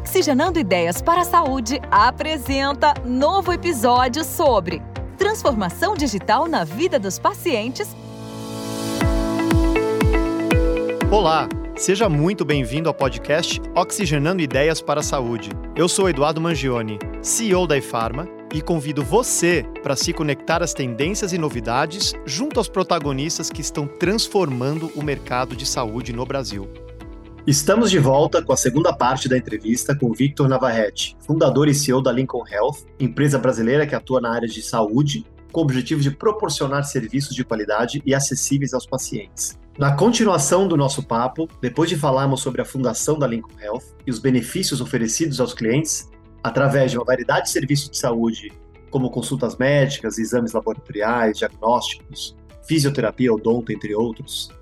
Oxigenando Ideias para a Saúde apresenta novo episódio sobre transformação digital na vida dos pacientes. Olá, seja muito bem-vindo ao podcast Oxigenando Ideias para a Saúde. Eu sou Eduardo Mangione, CEO da eFarma, e convido você para se conectar às tendências e novidades junto aos protagonistas que estão transformando o mercado de saúde no Brasil. Estamos de volta com a segunda parte da entrevista com Victor Navarrete, fundador e CEO da Lincoln Health, empresa brasileira que atua na área de saúde, com o objetivo de proporcionar serviços de qualidade e acessíveis aos pacientes. Na continuação do nosso papo, depois de falarmos sobre a fundação da Lincoln Health e os benefícios oferecidos aos clientes, através de uma variedade de serviços de saúde, como consultas médicas, exames laboratoriais, diagnósticos, fisioterapia, odonto, entre outros,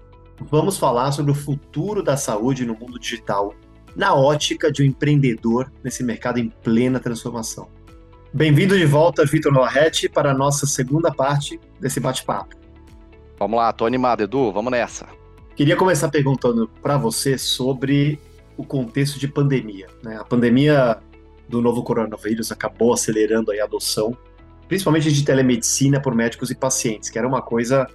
vamos falar sobre o futuro da saúde no mundo digital, na ótica de um empreendedor nesse mercado em plena transformação. Bem-vindo de volta, Vitor Noarrete, para a nossa segunda parte desse bate-papo. Vamos lá, tô animado, Edu, vamos nessa. Queria começar perguntando para você sobre o contexto de pandemia. Né? A pandemia do novo coronavírus acabou acelerando a adoção, principalmente de telemedicina por médicos e pacientes, que era uma coisa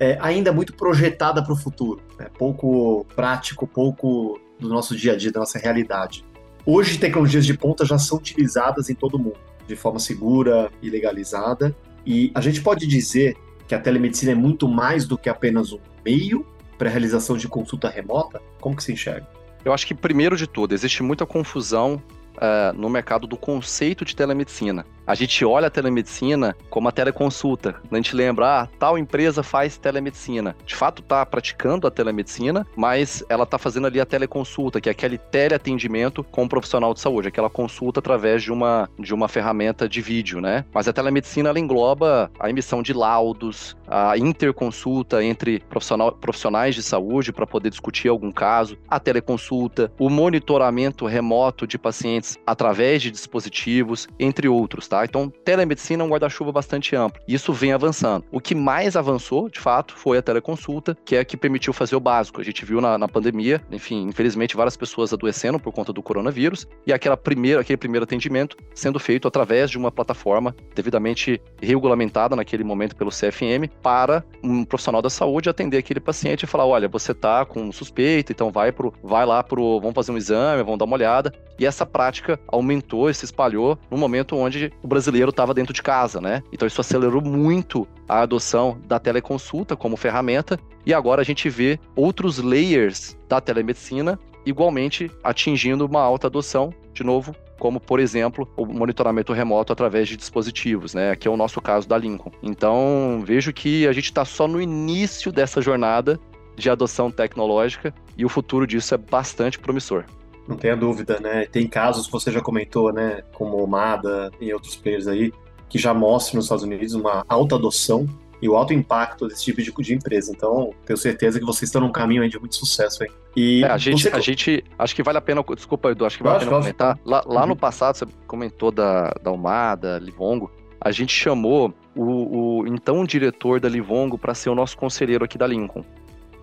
é, ainda muito projetada para o futuro, né? pouco prático, pouco do nosso dia a dia, da nossa realidade. Hoje, tecnologias de ponta já são utilizadas em todo o mundo, de forma segura e legalizada, e a gente pode dizer que a telemedicina é muito mais do que apenas um meio para a realização de consulta remota? Como que se enxerga? Eu acho que, primeiro de tudo, existe muita confusão uh, no mercado do conceito de telemedicina. A gente olha a telemedicina como a teleconsulta. A gente lembra, ah, tal empresa faz telemedicina. De fato, está praticando a telemedicina, mas ela está fazendo ali a teleconsulta, que é aquele teleatendimento com um profissional de saúde, aquela consulta através de uma, de uma ferramenta de vídeo, né? Mas a telemedicina, ela engloba a emissão de laudos, a interconsulta entre profissional, profissionais de saúde para poder discutir algum caso, a teleconsulta, o monitoramento remoto de pacientes através de dispositivos, entre outros, tá? Então, telemedicina é um guarda-chuva bastante amplo. Isso vem avançando. O que mais avançou, de fato, foi a teleconsulta, que é a que permitiu fazer o básico. A gente viu na, na pandemia, enfim, infelizmente, várias pessoas adoecendo por conta do coronavírus, e aquela primeira, aquele primeiro atendimento sendo feito através de uma plataforma devidamente regulamentada naquele momento pelo CFM, para um profissional da saúde atender aquele paciente e falar: olha, você tá com suspeita, então vai, pro, vai lá pro. Vamos fazer um exame, vamos dar uma olhada. E essa prática aumentou e se espalhou no momento onde o brasileiro estava dentro de casa, né? Então isso acelerou muito a adoção da teleconsulta como ferramenta e agora a gente vê outros layers da telemedicina igualmente atingindo uma alta adoção, de novo, como por exemplo o monitoramento remoto através de dispositivos, né? Que é o nosso caso da Lincoln. Então vejo que a gente está só no início dessa jornada de adoção tecnológica e o futuro disso é bastante promissor. Não tenha dúvida, né? Tem casos, você já comentou, né? Como o Mada e outros players aí, que já mostram nos Estados Unidos uma alta adoção e o alto impacto desse tipo de, de empresa. Então, tenho certeza que vocês estão num caminho de muito sucesso aí. E é, a, gente, você... a gente, acho que vale a pena, desculpa, Edu, acho que vale a pena comentar. Lá, lá uhum. no passado, você comentou da, da Umada, Livongo, a gente chamou o, o então diretor da Livongo para ser o nosso conselheiro aqui da Lincoln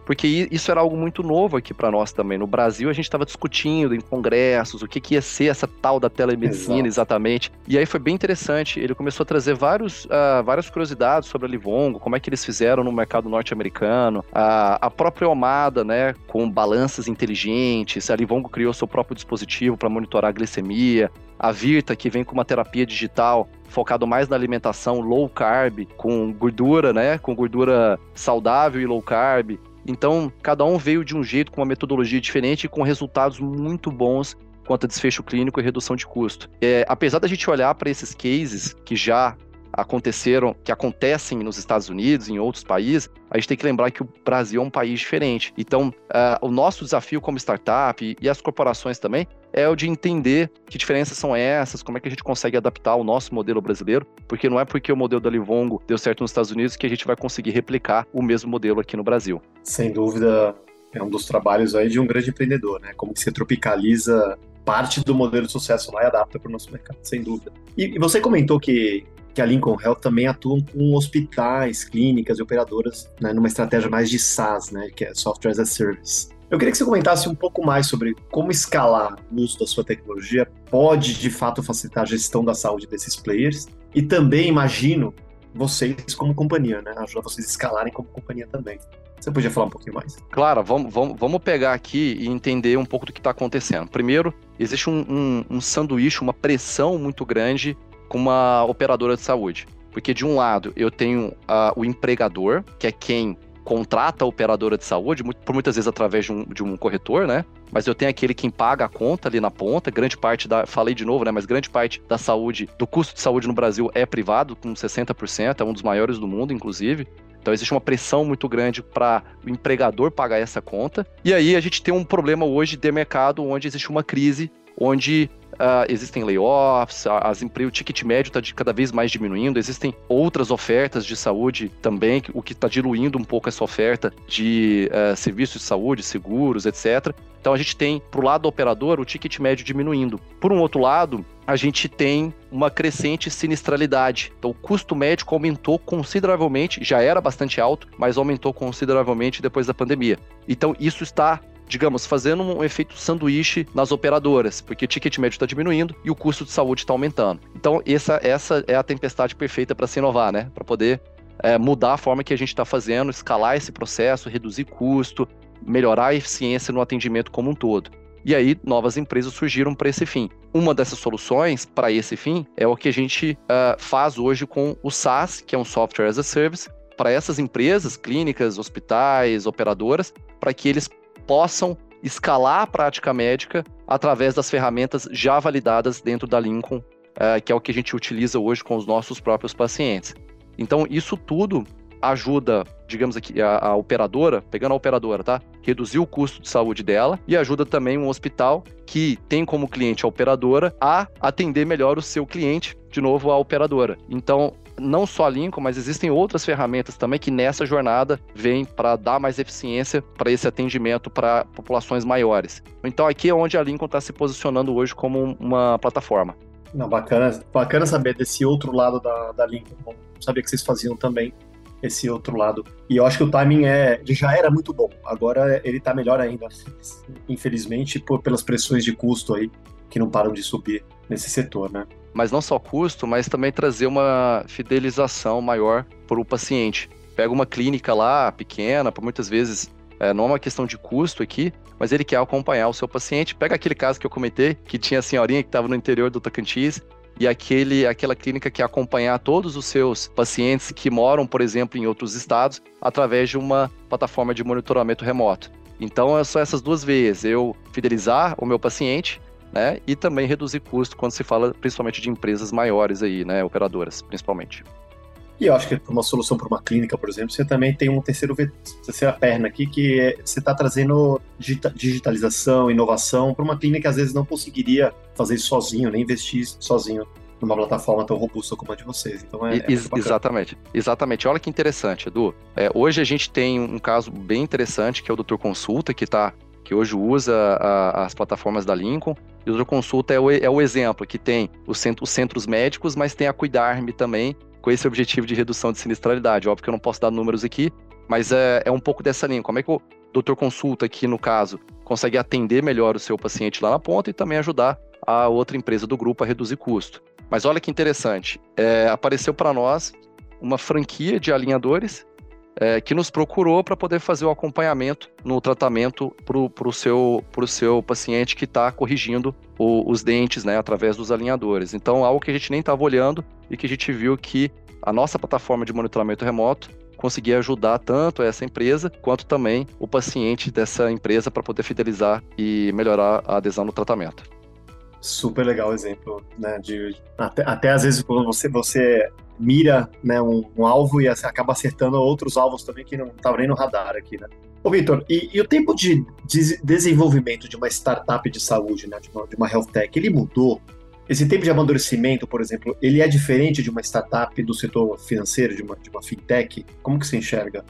porque isso era algo muito novo aqui para nós também. No Brasil, a gente estava discutindo em congressos o que, que ia ser essa tal da telemedicina Exato. exatamente. E aí foi bem interessante. Ele começou a trazer vários, uh, várias curiosidades sobre a Livongo, como é que eles fizeram no mercado norte-americano, uh, a própria Omada, né, com balanças inteligentes. A Livongo criou seu próprio dispositivo para monitorar a glicemia. A Virta, que vem com uma terapia digital focado mais na alimentação low carb, com gordura, né? Com gordura saudável e low carb. Então, cada um veio de um jeito, com uma metodologia diferente e com resultados muito bons quanto a desfecho clínico e redução de custo. É, apesar da gente olhar para esses cases que já aconteceram, que acontecem nos Estados Unidos, em outros países, a gente tem que lembrar que o Brasil é um país diferente. Então, uh, o nosso desafio como startup e, e as corporações também é o de entender que diferenças são essas, como é que a gente consegue adaptar o nosso modelo brasileiro, porque não é porque o modelo da Livongo deu certo nos Estados Unidos que a gente vai conseguir replicar o mesmo modelo aqui no Brasil. Sem dúvida, é um dos trabalhos aí de um grande empreendedor, né? Como que você tropicaliza parte do modelo de sucesso lá e adapta para o nosso mercado, sem dúvida. E, e você comentou que que a Lincoln Health também atua com hospitais, clínicas e operadoras né, numa estratégia mais de SaaS, né, que é Software as a Service. Eu queria que você comentasse um pouco mais sobre como escalar o uso da sua tecnologia pode, de fato, facilitar a gestão da saúde desses players e também, imagino, vocês como companhia, né? Ajuda vocês a escalarem como companhia também. Você podia falar um pouquinho mais? Claro, vamos, vamos, vamos pegar aqui e entender um pouco do que está acontecendo. Primeiro, existe um, um, um sanduíche, uma pressão muito grande com uma operadora de saúde. Porque, de um lado, eu tenho uh, o empregador, que é quem contrata a operadora de saúde, por muitas vezes através de um, de um corretor, né? Mas eu tenho aquele quem paga a conta ali na ponta, grande parte da, falei de novo, né? Mas grande parte da saúde, do custo de saúde no Brasil é privado, com 60%, é um dos maiores do mundo, inclusive. Então existe uma pressão muito grande para o empregador pagar essa conta. E aí a gente tem um problema hoje de mercado onde existe uma crise, onde Uh, existem layoffs, as o ticket médio está cada vez mais diminuindo, existem outras ofertas de saúde também, o que está diluindo um pouco essa oferta de uh, serviços de saúde, seguros, etc. Então a gente tem, para o lado do operador, o ticket médio diminuindo. Por um outro lado, a gente tem uma crescente sinistralidade. Então, o custo médico aumentou consideravelmente, já era bastante alto, mas aumentou consideravelmente depois da pandemia. Então, isso está digamos, fazendo um efeito sanduíche nas operadoras, porque o ticket médio está diminuindo e o custo de saúde está aumentando. Então, essa, essa é a tempestade perfeita para se inovar, né? Para poder é, mudar a forma que a gente está fazendo, escalar esse processo, reduzir custo, melhorar a eficiência no atendimento como um todo. E aí, novas empresas surgiram para esse fim. Uma dessas soluções para esse fim é o que a gente uh, faz hoje com o SaaS, que é um Software as a Service, para essas empresas, clínicas, hospitais, operadoras, para que eles possam escalar a prática médica através das ferramentas já validadas dentro da Lincoln, uh, que é o que a gente utiliza hoje com os nossos próprios pacientes. Então, isso tudo ajuda, digamos aqui, a, a, operadora, pegando a operadora, tá? Reduzir o custo de saúde dela e ajuda também um hospital que tem como cliente a operadora a atender melhor o seu cliente, de novo, a operadora. Então, não só Lincoln, mas existem outras ferramentas também que nessa jornada vêm para dar mais eficiência para esse atendimento para populações maiores. Então aqui é onde a Lincoln está se posicionando hoje como uma plataforma. Não, bacana, bacana saber desse outro lado da, da Lincoln. Não sabia que vocês faziam também esse outro lado. E eu acho que o timing é, já era muito bom. Agora ele está melhor ainda, infelizmente, por, pelas pressões de custo aí que não param de subir nesse setor, né? Mas não só custo, mas também trazer uma fidelização maior para o paciente. Pega uma clínica lá pequena, por muitas vezes é, não é uma questão de custo aqui, mas ele quer acompanhar o seu paciente. Pega aquele caso que eu comentei, que tinha a senhorinha que estava no interior do Tocantins e aquele, aquela clínica que acompanhar todos os seus pacientes que moram, por exemplo, em outros estados, através de uma plataforma de monitoramento remoto. Então, é só essas duas vezes: eu fidelizar o meu paciente né, e também reduzir custo quando se fala principalmente de empresas maiores aí, né, operadoras, principalmente. E eu acho que uma solução para uma clínica, por exemplo, você também tem um terceiro, terceira perna aqui, que é, você está trazendo digitalização, inovação para uma clínica que às vezes não conseguiria fazer isso sozinho, nem investir sozinho numa plataforma tão robusta como a de vocês. Então é, é exatamente, exatamente. Olha que interessante, Edu. É, hoje a gente tem um caso bem interessante que é o Doutor Consulta, que tá, que hoje usa a, as plataformas da Lincoln. E o Consulta é o, é o exemplo que tem os, centros, os centros médicos, mas tem a Cuidar-me também, com esse objetivo de redução de sinistralidade. Óbvio que eu não posso dar números aqui, mas é, é um pouco dessa linha. Como é que o doutor consulta aqui, no caso, consegue atender melhor o seu paciente lá na ponta e também ajudar a outra empresa do grupo a reduzir custo. Mas olha que interessante, é, apareceu para nós uma franquia de alinhadores é, que nos procurou para poder fazer o acompanhamento no tratamento para o seu, seu paciente que está corrigindo o, os dentes né, através dos alinhadores. Então, algo que a gente nem estava olhando e que a gente viu que a nossa plataforma de monitoramento remoto conseguia ajudar tanto essa empresa quanto também o paciente dessa empresa para poder fidelizar e melhorar a adesão no tratamento. Super legal exemplo, né? De, até, até às vezes você, você mira né, um, um, alvo e acaba acertando outros alvos também que não estavam nem no radar aqui, né? Ô, Vitor, e, e, o tempo de, de, desenvolvimento de uma startup de saúde, né, de uma, de uma health tech, ele mudou? Esse tempo de amadurecimento, por exemplo, ele é diferente de uma startup do setor financeiro, de uma, de uma fintech? Como que você enxerga?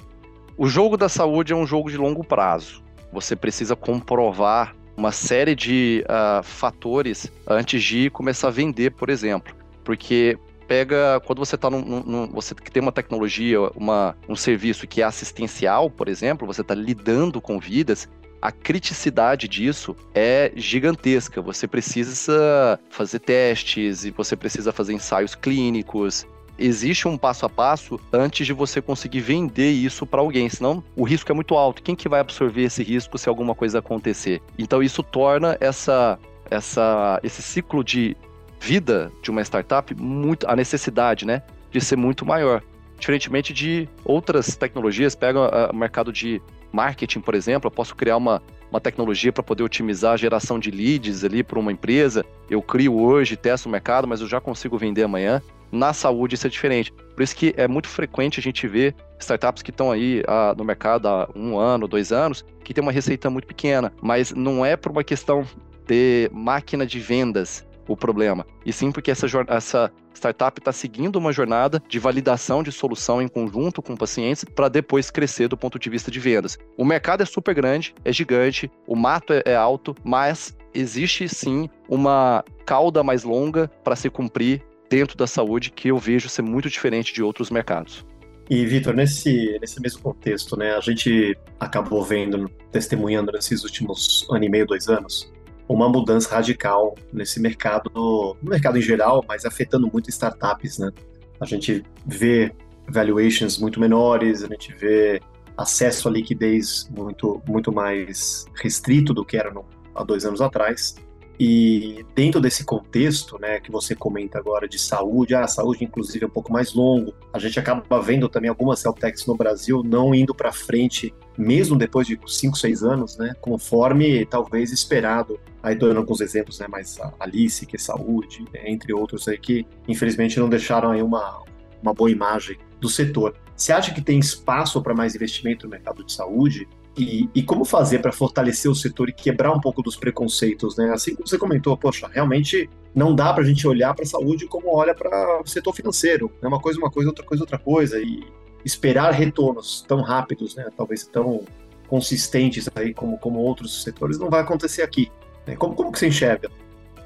O jogo da saúde é um jogo de longo prazo. Você precisa comprovar uma série de uh, fatores antes de começar a vender, por exemplo. Porque pega quando você está num, num, você tem uma tecnologia, uma, um serviço que é assistencial, por exemplo, você está lidando com vidas, a criticidade disso é gigantesca. Você precisa fazer testes e você precisa fazer ensaios clínicos. Existe um passo a passo antes de você conseguir vender isso para alguém, senão o risco é muito alto. Quem que vai absorver esse risco se alguma coisa acontecer? Então isso torna essa, essa, esse ciclo de vida de uma startup muito a necessidade, né, de ser muito maior. Diferentemente de outras tecnologias, pega o mercado de marketing, por exemplo, eu posso criar uma, uma tecnologia para poder otimizar a geração de leads ali para uma empresa. Eu crio hoje, testo o mercado, mas eu já consigo vender amanhã. Na saúde isso é diferente. Por isso que é muito frequente a gente ver startups que estão aí ah, no mercado há um ano, dois anos, que tem uma receita muito pequena, mas não é por uma questão de máquina de vendas o problema, e sim porque essa, essa startup está seguindo uma jornada de validação de solução em conjunto com pacientes para depois crescer do ponto de vista de vendas. O mercado é super grande, é gigante, o mato é, é alto, mas existe sim uma cauda mais longa para se cumprir dentro da saúde que eu vejo ser muito diferente de outros mercados. E, Vitor, nesse, nesse mesmo contexto, né, a gente acabou vendo, testemunhando nesses últimos ano e meio, dois anos, uma mudança radical nesse mercado, no mercado em geral, mas afetando muito startups, né? A gente vê valuations muito menores, a gente vê acesso à liquidez muito, muito mais restrito do que era no, há dois anos atrás. E dentro desse contexto, né, que você comenta agora de saúde, ah, a saúde inclusive é um pouco mais longo, a gente acaba vendo também algumas health techs no Brasil não indo para frente, mesmo depois de 5, 6 anos, né, conforme talvez esperado. Aí dando alguns exemplos, né, mas a Alice, que é saúde, entre outros aí que infelizmente não deixaram aí uma, uma boa imagem do setor. Você acha que tem espaço para mais investimento no mercado de saúde? E, e como fazer para fortalecer o setor e quebrar um pouco dos preconceitos, né? Assim como você comentou, poxa, realmente não dá para a gente olhar para a saúde como olha para o setor financeiro. É uma coisa, uma coisa, outra coisa, outra coisa. E esperar retornos tão rápidos, né? Talvez tão consistentes aí como, como outros setores, não vai acontecer aqui. Né? Como, como que você enxerga?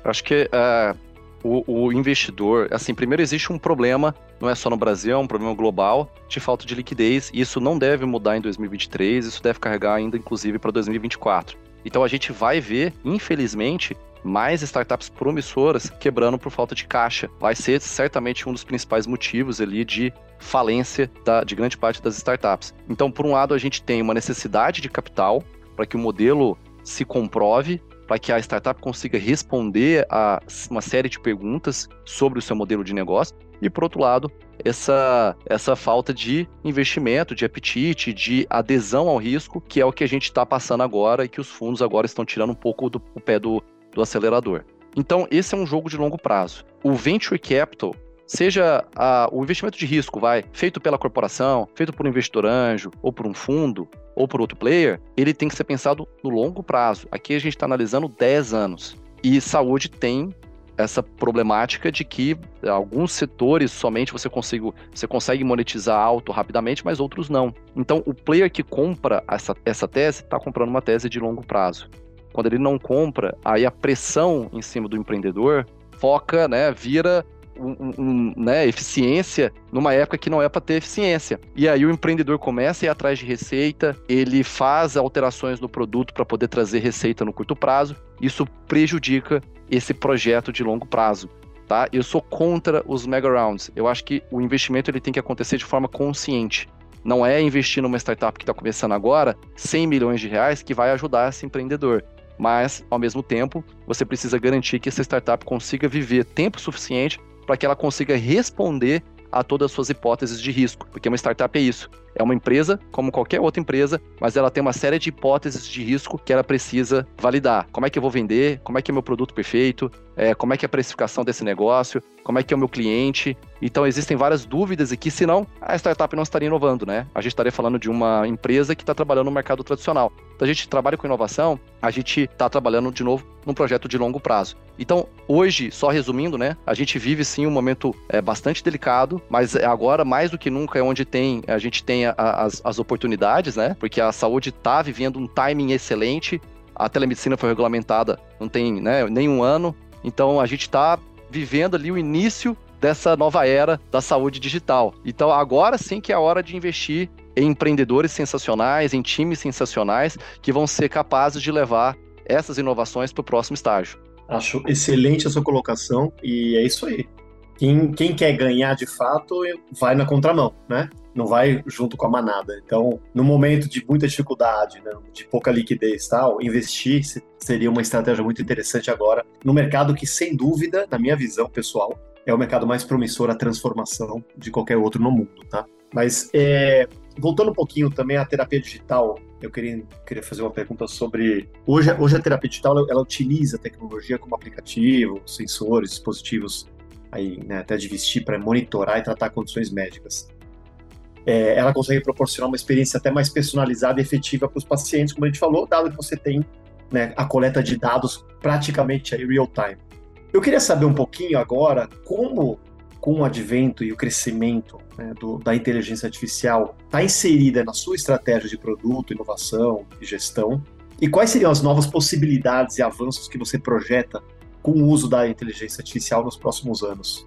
Acho que uh, o, o, investidor, assim, primeiro existe um problema, não é só no Brasil, é um problema global de falta de liquidez. E isso não deve mudar em 2023, isso deve carregar ainda, inclusive, para 2024. Então a gente vai ver, infelizmente, mais startups promissoras quebrando por falta de caixa. Vai ser certamente um dos principais motivos ali de falência da, de grande parte das startups. Então, por um lado, a gente tem uma necessidade de capital para que o modelo se comprove, para que a startup consiga responder a uma série de perguntas sobre o seu modelo de negócio. E por outro lado, essa, essa falta de investimento, de apetite, de adesão ao risco, que é o que a gente está passando agora e que os fundos agora estão tirando um pouco do o pé do, do acelerador. Então, esse é um jogo de longo prazo. O venture capital, seja a, o investimento de risco, vai, feito pela corporação, feito por um investidor anjo ou por um fundo, ou por outro player, ele tem que ser pensado no longo prazo. Aqui a gente está analisando 10 anos. E saúde tem essa problemática de que alguns setores somente você, consigo, você consegue monetizar alto rapidamente, mas outros não. Então, o player que compra essa, essa tese está comprando uma tese de longo prazo. Quando ele não compra, aí a pressão em cima do empreendedor foca, né, vira um, um, né, eficiência numa época que não é para ter eficiência. E aí o empreendedor começa a ir atrás de receita, ele faz alterações no produto para poder trazer receita no curto prazo. Isso prejudica esse projeto de longo prazo. Tá? Eu sou contra os mega rounds. Eu acho que o investimento ele tem que acontecer de forma consciente. Não é investir numa startup que está começando agora 100 milhões de reais que vai ajudar esse empreendedor mas ao mesmo tempo você precisa garantir que essa startup consiga viver tempo suficiente para que ela consiga responder a todas as suas hipóteses de risco, porque uma startup é isso. É uma empresa, como qualquer outra empresa, mas ela tem uma série de hipóteses de risco que ela precisa validar. Como é que eu vou vender? Como é que é meu produto perfeito? É, como é que é a precificação desse negócio? Como é que é o meu cliente? Então existem várias dúvidas aqui, senão a startup não estaria inovando, né? A gente estaria falando de uma empresa que está trabalhando no mercado tradicional. Então a gente trabalha com inovação, a gente está trabalhando de novo num projeto de longo prazo. Então, hoje, só resumindo, né, a gente vive sim um momento é, bastante delicado, mas agora, mais do que nunca, é onde tem, a gente tem a, a, as, as oportunidades, né? Porque a saúde está vivendo um timing excelente, a telemedicina foi regulamentada não tem né, nem um ano, então a gente está vivendo ali o início dessa nova era da saúde digital. Então agora sim que é a hora de investir em empreendedores sensacionais, em times sensacionais, que vão ser capazes de levar essas inovações para o próximo estágio. Acho excelente a sua colocação e é isso aí. Quem, quem quer ganhar de fato vai na contramão, né? Não vai junto com a manada. Então, no momento de muita dificuldade, né, de pouca liquidez tal, investir seria uma estratégia muito interessante agora no mercado que, sem dúvida, na minha visão pessoal, é o mercado mais promissor à transformação de qualquer outro no mundo, tá? Mas é, voltando um pouquinho também à terapia digital, eu queria, queria fazer uma pergunta sobre. Hoje, hoje a terapia digital ela utiliza a tecnologia como aplicativo, sensores, dispositivos aí, né, até de vestir para monitorar e tratar condições médicas. É, ela consegue proporcionar uma experiência até mais personalizada e efetiva para os pacientes, como a gente falou, dado que você tem né, a coleta de dados praticamente aí real time. Eu queria saber um pouquinho agora como com o advento e o crescimento né, do, da inteligência artificial está inserida na sua estratégia de produto, inovação e gestão? E quais seriam as novas possibilidades e avanços que você projeta com o uso da inteligência artificial nos próximos anos?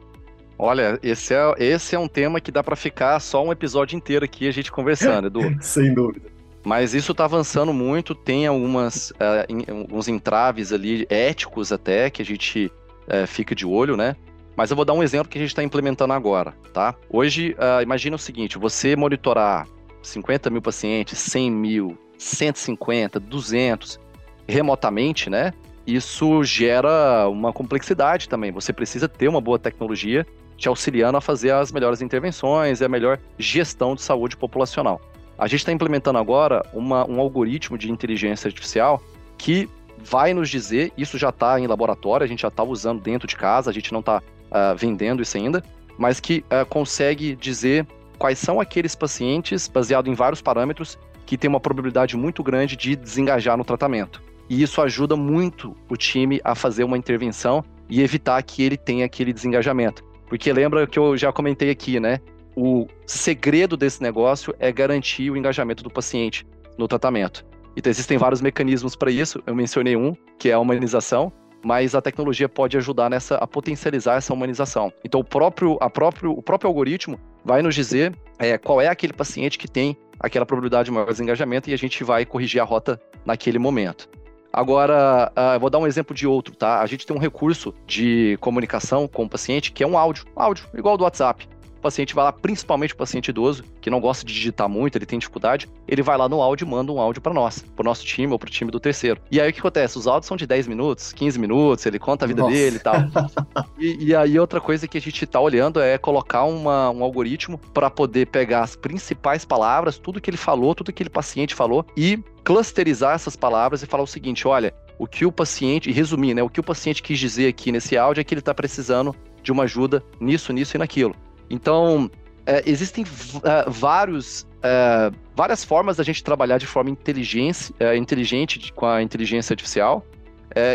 Olha, esse é, esse é um tema que dá para ficar só um episódio inteiro aqui a gente conversando, Edu. Sem dúvida. Mas isso está avançando muito, tem algumas, uh, in, alguns entraves ali éticos até que a gente uh, fica de olho, né? Mas eu vou dar um exemplo que a gente está implementando agora, tá? Hoje, uh, imagina o seguinte: você monitorar 50 mil pacientes, 100 mil, 150, 200, remotamente, né? Isso gera uma complexidade também. Você precisa ter uma boa tecnologia te auxiliando a fazer as melhores intervenções e a melhor gestão de saúde populacional. A gente está implementando agora uma, um algoritmo de inteligência artificial que vai nos dizer, isso já está em laboratório, a gente já está usando dentro de casa, a gente não está uh, vendendo isso ainda, mas que uh, consegue dizer quais são aqueles pacientes, baseado em vários parâmetros, que tem uma probabilidade muito grande de desengajar no tratamento. E isso ajuda muito o time a fazer uma intervenção e evitar que ele tenha aquele desengajamento. Porque lembra que eu já comentei aqui, né? O segredo desse negócio é garantir o engajamento do paciente no tratamento. Então existem vários mecanismos para isso. Eu mencionei um, que é a humanização, mas a tecnologia pode ajudar nessa a potencializar essa humanização. Então o próprio, a próprio, o próprio algoritmo vai nos dizer é, qual é aquele paciente que tem aquela probabilidade de maior desengajamento e a gente vai corrigir a rota naquele momento. Agora, uh, eu vou dar um exemplo de outro, tá? A gente tem um recurso de comunicação com o paciente que é um áudio, áudio igual do WhatsApp paciente vai lá, principalmente o paciente idoso, que não gosta de digitar muito, ele tem dificuldade, ele vai lá no áudio e manda um áudio para nós, pro nosso time ou pro time do terceiro. E aí o que acontece? Os áudios são de 10 minutos, 15 minutos, ele conta a vida Nossa. dele e tal. e, e, aí outra coisa que a gente tá olhando é colocar uma, um algoritmo para poder pegar as principais palavras, tudo que ele falou, tudo que aquele paciente falou e clusterizar essas palavras e falar o seguinte, olha, o que o paciente, e resumir, né, o que o paciente quis dizer aqui nesse áudio é que ele está precisando de uma ajuda nisso, nisso e naquilo. Então, é, existem é, vários, é, várias formas da gente trabalhar de forma inteligente, é, inteligente com a inteligência artificial,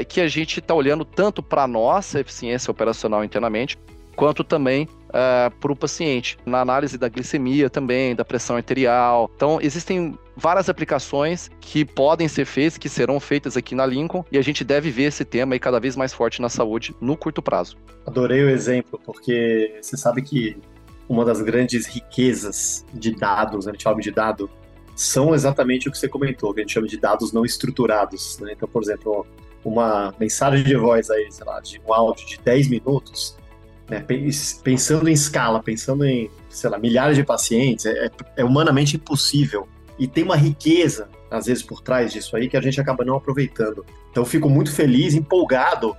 que a gente está olhando tanto para a nossa eficiência operacional internamente, quanto também para o paciente, na análise da glicemia também, da pressão arterial. Então, existem várias aplicações que podem ser feitas, que serão feitas aqui na Lincoln, e a gente deve ver esse tema aí cada vez mais forte na saúde no curto prazo. Adorei o exemplo, porque você sabe que uma das grandes riquezas de dados, a gente chama de dado, são exatamente o que você comentou, que a gente chama de dados não estruturados. Né? Então, por exemplo, uma mensagem de voz aí, sei lá, de um áudio de 10 minutos, né, pensando em escala, pensando em, sei lá, milhares de pacientes, é, é, humanamente impossível. E tem uma riqueza, às vezes, por trás disso aí, que a gente acaba não aproveitando. Então, eu fico muito feliz, empolgado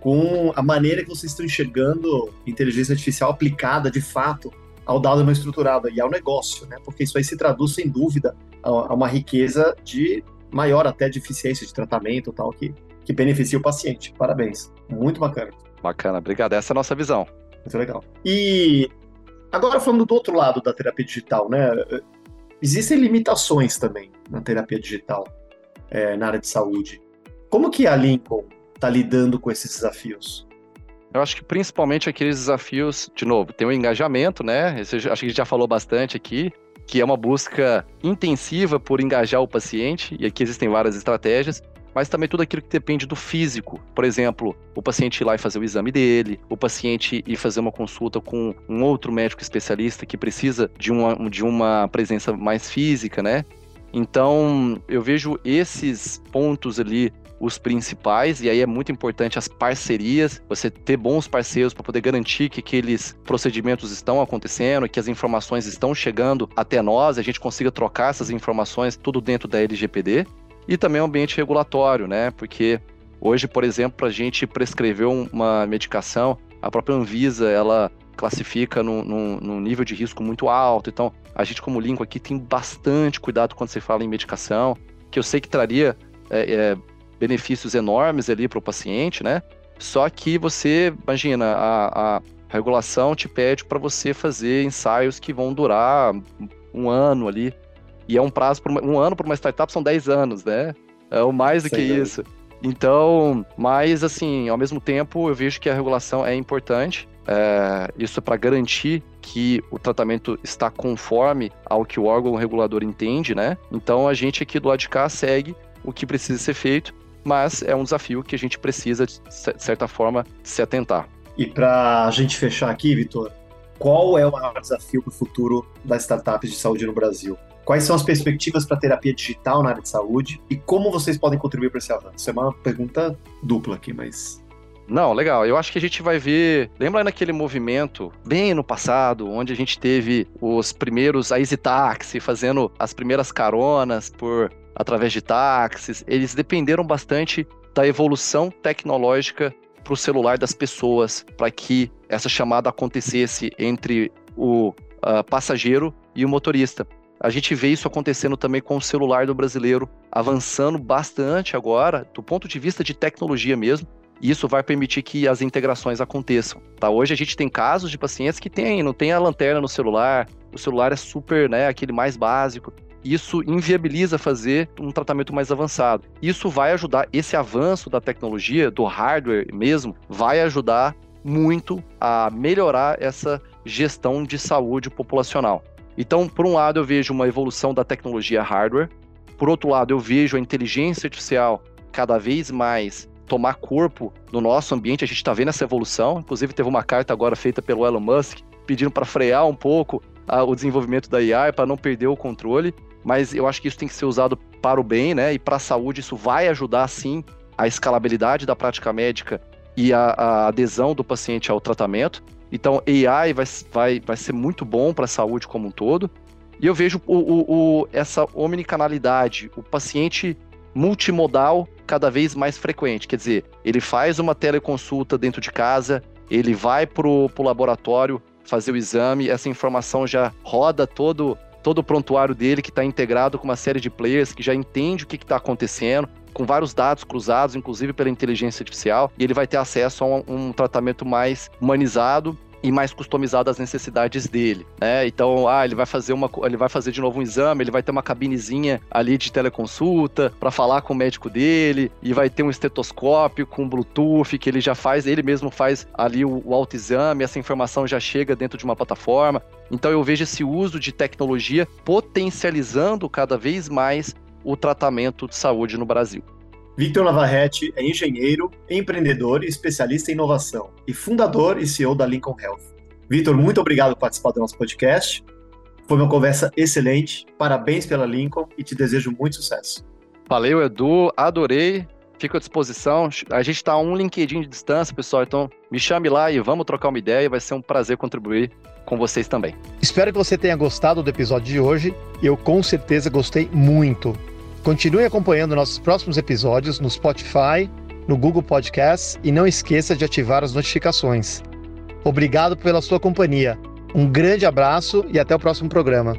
com a maneira que vocês estão enxergando inteligência artificial aplicada, de fato, ao dado não estruturado e ao negócio, né? Porque isso aí se traduz, sem dúvida, a uma riqueza de maior até de eficiência de tratamento tal, que, que beneficia o paciente. Parabéns. Muito bacana. Bacana, obrigado. Essa é a nossa visão. Muito legal. E agora falando do outro lado da terapia digital, né? Existem limitações também na terapia digital, é, na área de saúde. Como que a Lincoln está lidando com esses desafios? Eu acho que principalmente aqueles desafios, de novo, tem o engajamento, né? Esse, acho que a gente já falou bastante aqui, que é uma busca intensiva por engajar o paciente, e aqui existem várias estratégias, mas também tudo aquilo que depende do físico. Por exemplo, o paciente ir lá e fazer o exame dele, o paciente ir fazer uma consulta com um outro médico especialista que precisa de uma, de uma presença mais física, né? Então, eu vejo esses pontos ali os principais, e aí é muito importante as parcerias, você ter bons parceiros para poder garantir que aqueles procedimentos estão acontecendo, que as informações estão chegando até nós, a gente consiga trocar essas informações tudo dentro da LGPD, e também o ambiente regulatório, né? Porque hoje, por exemplo, para a gente prescrever uma medicação, a própria Anvisa, ela classifica num, nível de risco muito alto. Então, a gente, como Linko aqui, tem bastante cuidado quando você fala em medicação, que eu sei que traria é, é, benefícios enormes ali para o paciente, né? Só que você, imagina, a, a regulação te pede para você fazer ensaios que vão durar um ano ali. E é um prazo, uma, um ano para uma startup são 10 anos, né? É o mais do Sem que dúvida. isso. Então, mas assim, ao mesmo tempo, eu vejo que a regulação é importante. É, isso é para garantir que o tratamento está conforme ao que o órgão regulador entende, né? Então a gente aqui do lado de cá segue o que precisa ser feito, mas é um desafio que a gente precisa, de certa forma, se atentar. E para a gente fechar aqui, Vitor, qual é o maior desafio para o futuro das startups de saúde no Brasil? Quais são as perspectivas para terapia digital na área de saúde e como vocês podem contribuir para esse avanço? É uma pergunta dupla aqui, mas não, legal. Eu acho que a gente vai ver. Lembra naquele movimento, bem no passado, onde a gente teve os primeiros a Easy Taxi fazendo as primeiras caronas por através de táxis. Eles dependeram bastante da evolução tecnológica para o celular das pessoas, para que essa chamada acontecesse entre o uh, passageiro e o motorista. A gente vê isso acontecendo também com o celular do brasileiro, avançando bastante agora, do ponto de vista de tecnologia mesmo, e isso vai permitir que as integrações aconteçam. Tá? Hoje a gente tem casos de pacientes que tem, não tem a lanterna no celular, o celular é super, né, aquele mais básico. Isso inviabiliza fazer um tratamento mais avançado. Isso vai ajudar, esse avanço da tecnologia, do hardware mesmo, vai ajudar muito a melhorar essa gestão de saúde populacional. Então, por um lado, eu vejo uma evolução da tecnologia hardware, por outro lado, eu vejo a inteligência artificial cada vez mais tomar corpo no nosso ambiente. A gente está vendo essa evolução. Inclusive, teve uma carta agora feita pelo Elon Musk pedindo para frear um pouco a, o desenvolvimento da AI para não perder o controle. Mas eu acho que isso tem que ser usado para o bem, né? E para a saúde, isso vai ajudar sim a escalabilidade da prática médica e a, a adesão do paciente ao tratamento. Então, AI vai, vai, vai ser muito bom para a saúde como um todo. E eu vejo o, o, o, essa omnicanalidade, o paciente multimodal cada vez mais frequente. Quer dizer, ele faz uma teleconsulta dentro de casa, ele vai para o laboratório fazer o exame, essa informação já roda todo, todo o prontuário dele, que está integrado com uma série de players que já entende o que está acontecendo, com vários dados cruzados, inclusive pela inteligência artificial, e ele vai ter acesso a um, um tratamento mais humanizado e mais customizado às necessidades dele, né? Então, ah, ele vai fazer uma, ele vai fazer de novo um exame, ele vai ter uma cabinezinha ali de teleconsulta para falar com o médico dele e vai ter um estetoscópio com Bluetooth que ele já faz, ele mesmo faz ali o, o autoexame, essa informação já chega dentro de uma plataforma. Então, eu vejo esse uso de tecnologia potencializando cada vez mais o tratamento de saúde no Brasil. Victor Navarrete é engenheiro, empreendedor e especialista em inovação e fundador e CEO da Lincoln Health. Victor, muito obrigado por participar do nosso podcast. Foi uma conversa excelente. Parabéns pela Lincoln e te desejo muito sucesso. Valeu, Edu. Adorei. Fico à disposição. A gente está a um LinkedIn de distância, pessoal. Então, me chame lá e vamos trocar uma ideia. Vai ser um prazer contribuir com vocês também. Espero que você tenha gostado do episódio de hoje. Eu com certeza gostei muito. Continue acompanhando nossos próximos episódios no Spotify, no Google Podcasts e não esqueça de ativar as notificações. Obrigado pela sua companhia. Um grande abraço e até o próximo programa.